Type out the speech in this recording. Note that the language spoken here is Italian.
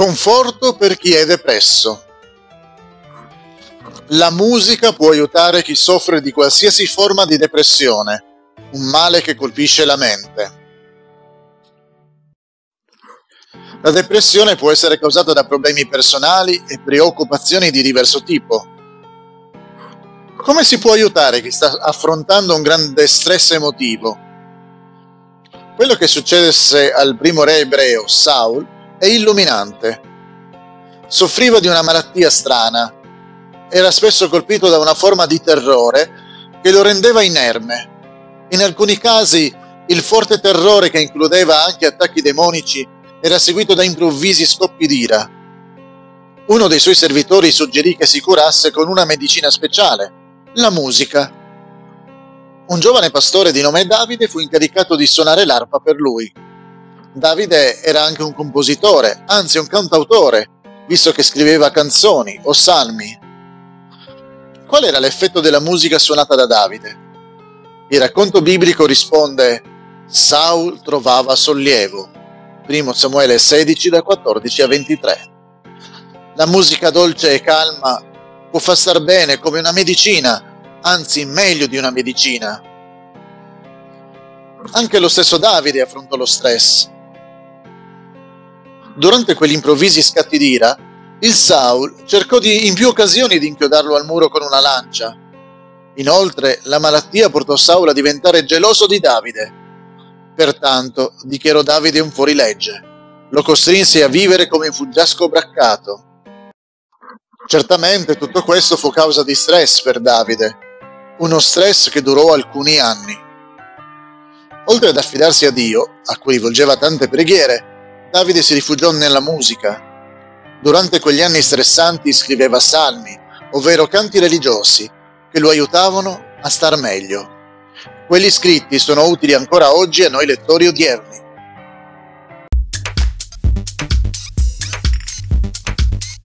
Conforto per chi è depresso. La musica può aiutare chi soffre di qualsiasi forma di depressione, un male che colpisce la mente. La depressione può essere causata da problemi personali e preoccupazioni di diverso tipo. Come si può aiutare chi sta affrontando un grande stress emotivo? Quello che successe al primo re ebreo, Saul, è illuminante. Soffriva di una malattia strana. Era spesso colpito da una forma di terrore che lo rendeva inerme. In alcuni casi il forte terrore che includeva anche attacchi demonici era seguito da improvvisi scoppi d'ira. Uno dei suoi servitori suggerì che si curasse con una medicina speciale, la musica. Un giovane pastore di nome Davide fu incaricato di suonare l'arpa per lui. Davide era anche un compositore, anzi un cantautore, visto che scriveva canzoni o salmi. Qual era l'effetto della musica suonata da Davide? Il racconto biblico risponde Saul trovava sollievo. 1 Samuele 16 da 14 a 23. La musica dolce e calma può far star bene come una medicina, anzi meglio di una medicina. Anche lo stesso Davide affrontò lo stress. Durante quegli improvvisi scatti d'ira, il Saul cercò di, in più occasioni di inchiodarlo al muro con una lancia. Inoltre, la malattia portò Saul a diventare geloso di Davide. Pertanto, dichiarò Davide un fuorilegge. Lo costrinse a vivere come un fuggiasco braccato. Certamente tutto questo fu causa di stress per Davide, uno stress che durò alcuni anni. Oltre ad affidarsi a Dio, a cui rivolgeva tante preghiere, Davide si rifugiò nella musica. Durante quegli anni stressanti scriveva salmi, ovvero canti religiosi, che lo aiutavano a star meglio. Quelli scritti sono utili ancora oggi a noi lettori odierni.